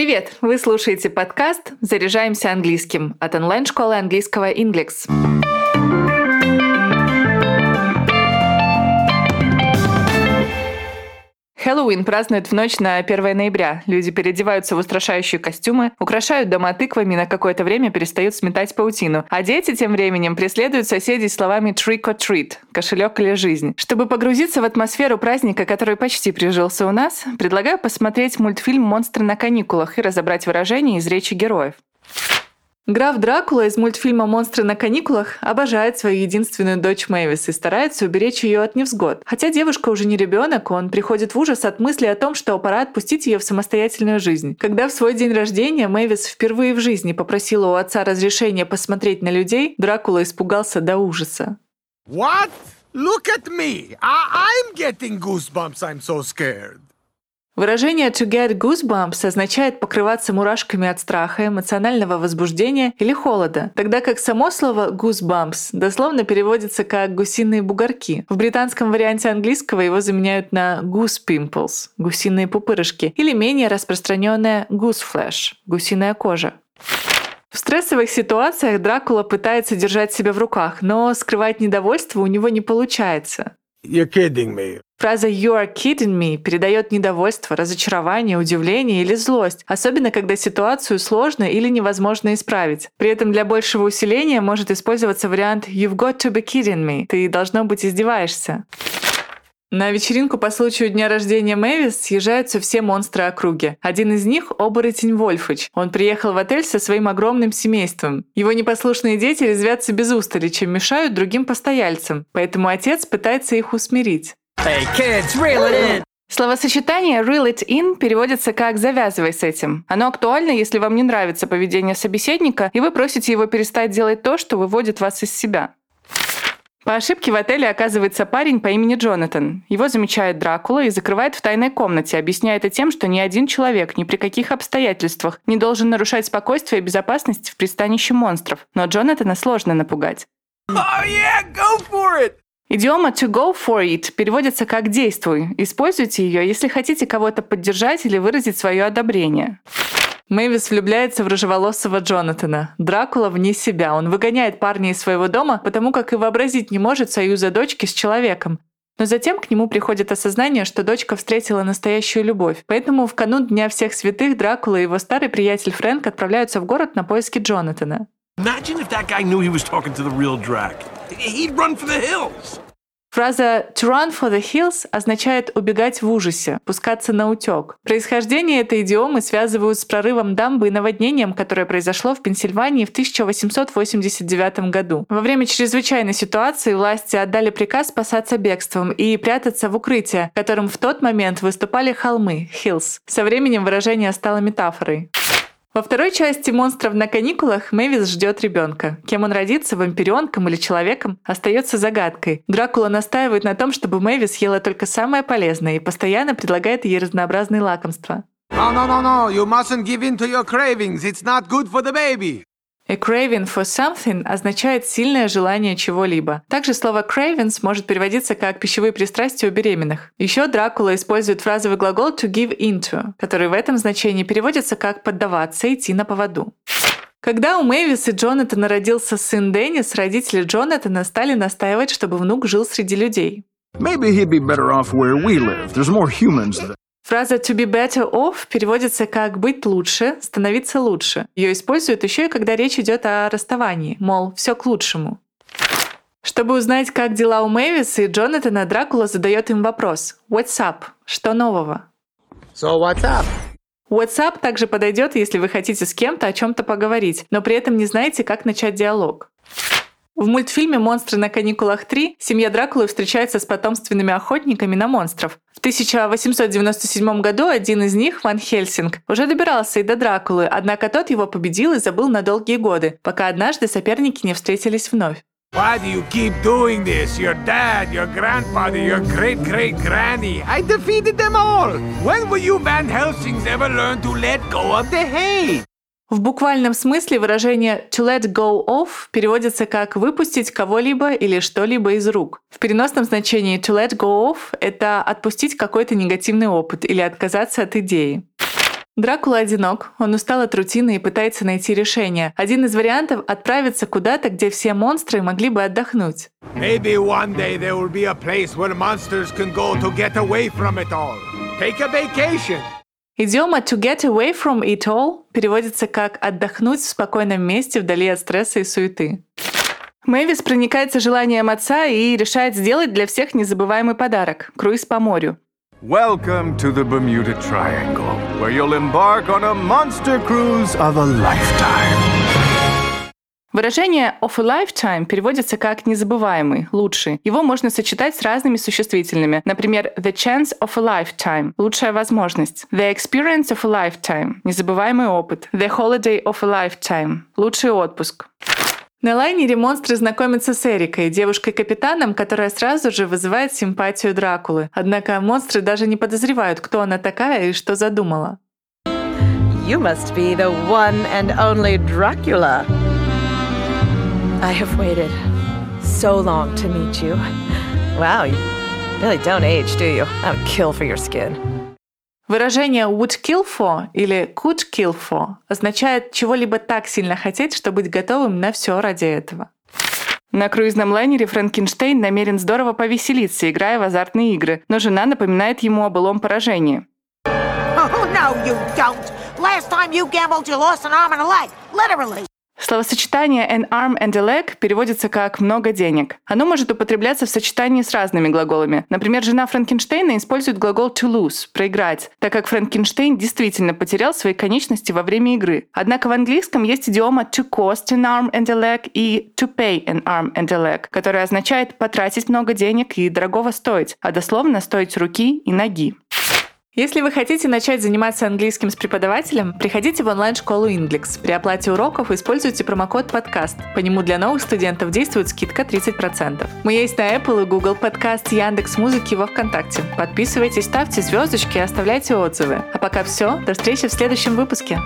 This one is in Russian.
Привет! Вы слушаете подкаст «Заряжаемся английским» от онлайн-школы английского Inglex. Хэллоуин празднуют в ночь на 1 ноября. Люди переодеваются в устрашающие костюмы, украшают дома тыквами, на какое-то время перестают сметать паутину. А дети тем временем преследуют соседей словами «trick or treat» – «кошелек или жизнь». Чтобы погрузиться в атмосферу праздника, который почти прижился у нас, предлагаю посмотреть мультфильм «Монстры на каникулах» и разобрать выражения из речи героев. Граф Дракула из мультфильма «Монстры на каникулах» обожает свою единственную дочь Мэвис и старается уберечь ее от невзгод. Хотя девушка уже не ребенок, он приходит в ужас от мысли о том, что пора отпустить ее в самостоятельную жизнь. Когда в свой день рождения Мэвис впервые в жизни попросила у отца разрешения посмотреть на людей, Дракула испугался до ужаса. What? Look at me! I- I'm getting goosebumps, I'm so scared. Выражение «to get goosebumps» означает покрываться мурашками от страха, эмоционального возбуждения или холода, тогда как само слово goosebumps дословно переводится как «гусиные бугорки». В британском варианте английского его заменяют на goose pimples – гусиные пупырышки, или менее распространенное goose flesh – гусиная кожа. В стрессовых ситуациях Дракула пытается держать себя в руках, но скрывать недовольство у него не получается. You're kidding me. Фраза «you are kidding me» передает недовольство, разочарование, удивление или злость, особенно когда ситуацию сложно или невозможно исправить. При этом для большего усиления может использоваться вариант «you've got to be kidding me» – «ты, должно быть, издеваешься». На вечеринку по случаю дня рождения Мэвис съезжаются все монстры округи. Один из них — оборотень Вольфыч. Он приехал в отель со своим огромным семейством. Его непослушные дети резвятся без устали, чем мешают другим постояльцам, поэтому отец пытается их усмирить. Hey kids, reel it in. Словосочетание «reel it in» переводится как «завязывай с этим». Оно актуально, если вам не нравится поведение собеседника, и вы просите его перестать делать то, что выводит вас из себя. По ошибке в отеле оказывается парень по имени Джонатан. Его замечает Дракула и закрывает в тайной комнате, объясняя это тем, что ни один человек ни при каких обстоятельствах не должен нарушать спокойствие и безопасность в пристанище монстров. Но Джонатана сложно напугать. Oh yeah, go for it! Идиома to go for it переводится как «действуй». Используйте ее, если хотите кого-то поддержать или выразить свое одобрение. Мэвис влюбляется в рыжеволосого Джонатана. Дракула вне себя. Он выгоняет парня из своего дома, потому как и вообразить не может союза дочки с человеком. Но затем к нему приходит осознание, что дочка встретила настоящую любовь. Поэтому в канун Дня всех святых Дракула и его старый приятель Фрэнк отправляются в город на поиски Джонатана. Imagine if that guy knew he was talking to the real Drac. He'd run for the hills. Фраза «to run for the hills» означает «убегать в ужасе», «пускаться на утек». Происхождение этой идиомы связывают с прорывом дамбы и наводнением, которое произошло в Пенсильвании в 1889 году. Во время чрезвычайной ситуации власти отдали приказ спасаться бегством и прятаться в укрытие, которым в тот момент выступали холмы – hills. Со временем выражение стало метафорой. Во второй части «Монстров на каникулах» Мэвис ждет ребенка. Кем он родится, вампиренком или человеком, остается загадкой. Дракула настаивает на том, чтобы Мэвис ела только самое полезное и постоянно предлагает ей разнообразные лакомства. No, no, no, no. You mustn't give in to your cravings. It's not good for the baby. A craving for something означает сильное желание чего-либо. Также слово cravings может переводиться как пищевые пристрастия у беременных. Еще Дракула использует фразовый глагол to give into, который в этом значении переводится как поддаваться, идти на поводу. Когда у Мэвис и Джонатана родился сын Деннис, родители Джонатана стали настаивать, чтобы внук жил среди людей. Maybe he'd be better off where we live. There's more humans. Фраза to be better off переводится как быть лучше, становиться лучше. Ее используют еще и когда речь идет о расставании, мол, все к лучшему. Чтобы узнать, как дела у Мэвис и Джонатана, Дракула задает им вопрос «What's up?» Что нового? So what's up? WhatsApp также подойдет, если вы хотите с кем-то о чем-то поговорить, но при этом не знаете, как начать диалог. В мультфильме «Монстры на каникулах 3» семья Дракулы встречается с потомственными охотниками на монстров. В 1897 году один из них, Ван Хельсинг, уже добирался и до Дракулы, однако тот его победил и забыл на долгие годы, пока однажды соперники не встретились вновь. Why do you keep doing this? Your dad, your grandfather, your great great granny. I defeated them all. When will you Van Helsings ever learn to let go of the hate? В буквальном смысле выражение to let go of переводится как выпустить кого-либо или что-либо из рук. В переносном значении to let go of — это отпустить какой-то негативный опыт или отказаться от идеи. Дракула одинок, он устал от рутины и пытается найти решение. Один из вариантов — отправиться куда-то, где все монстры могли бы отдохнуть. Maybe one day there will be a place where monsters can go to get away from it all. Take a vacation. Идиома «to get away from it all» переводится как «отдохнуть в спокойном месте вдали от стресса и суеты». Мэвис проникается желанием отца и решает сделать для всех незабываемый подарок – круиз по морю. Welcome to the Bermuda Triangle, where you'll embark on a monster cruise of a lifetime. Выражение of a lifetime переводится как незабываемый, лучший. Его можно сочетать с разными существительными. Например, the chance of a lifetime – лучшая возможность. The experience of a lifetime – незабываемый опыт. The holiday of a lifetime – лучший отпуск. На лайнере монстры знакомятся с Эрикой, девушкой-капитаном, которая сразу же вызывает симпатию Дракулы. Однако монстры даже не подозревают, кто она такая и что задумала. You must be the one and only Dracula. I have waited so long to meet you. Wow, you really don't age, do you? I would kill for your skin. Выражение would kill for или could kill for означает чего-либо так сильно хотеть, что быть готовым на все ради этого. На круизном лайнере Франкенштейн намерен здорово повеселиться, играя в азартные игры, но жена напоминает ему о былом поражении. Oh, no, you don't. Last time you gambled, you lost an arm and a leg. Literally. Словосочетание an arm and a leg переводится как «много денег». Оно может употребляться в сочетании с разными глаголами. Например, жена Франкенштейна использует глагол to lose – проиграть, так как Франкенштейн действительно потерял свои конечности во время игры. Однако в английском есть идиома to cost an arm and a leg и to pay an arm and a leg, которая означает потратить много денег и дорогого стоить, а дословно стоить руки и ноги. Если вы хотите начать заниматься английским с преподавателем, приходите в онлайн-школу Inglix. При оплате уроков используйте промокод подкаст. По нему для новых студентов действует скидка 30%. Мы есть на Apple и Google Подкаст, Яндекс Музыки во Вконтакте. Подписывайтесь, ставьте звездочки и оставляйте отзывы. А пока все. До встречи в следующем выпуске.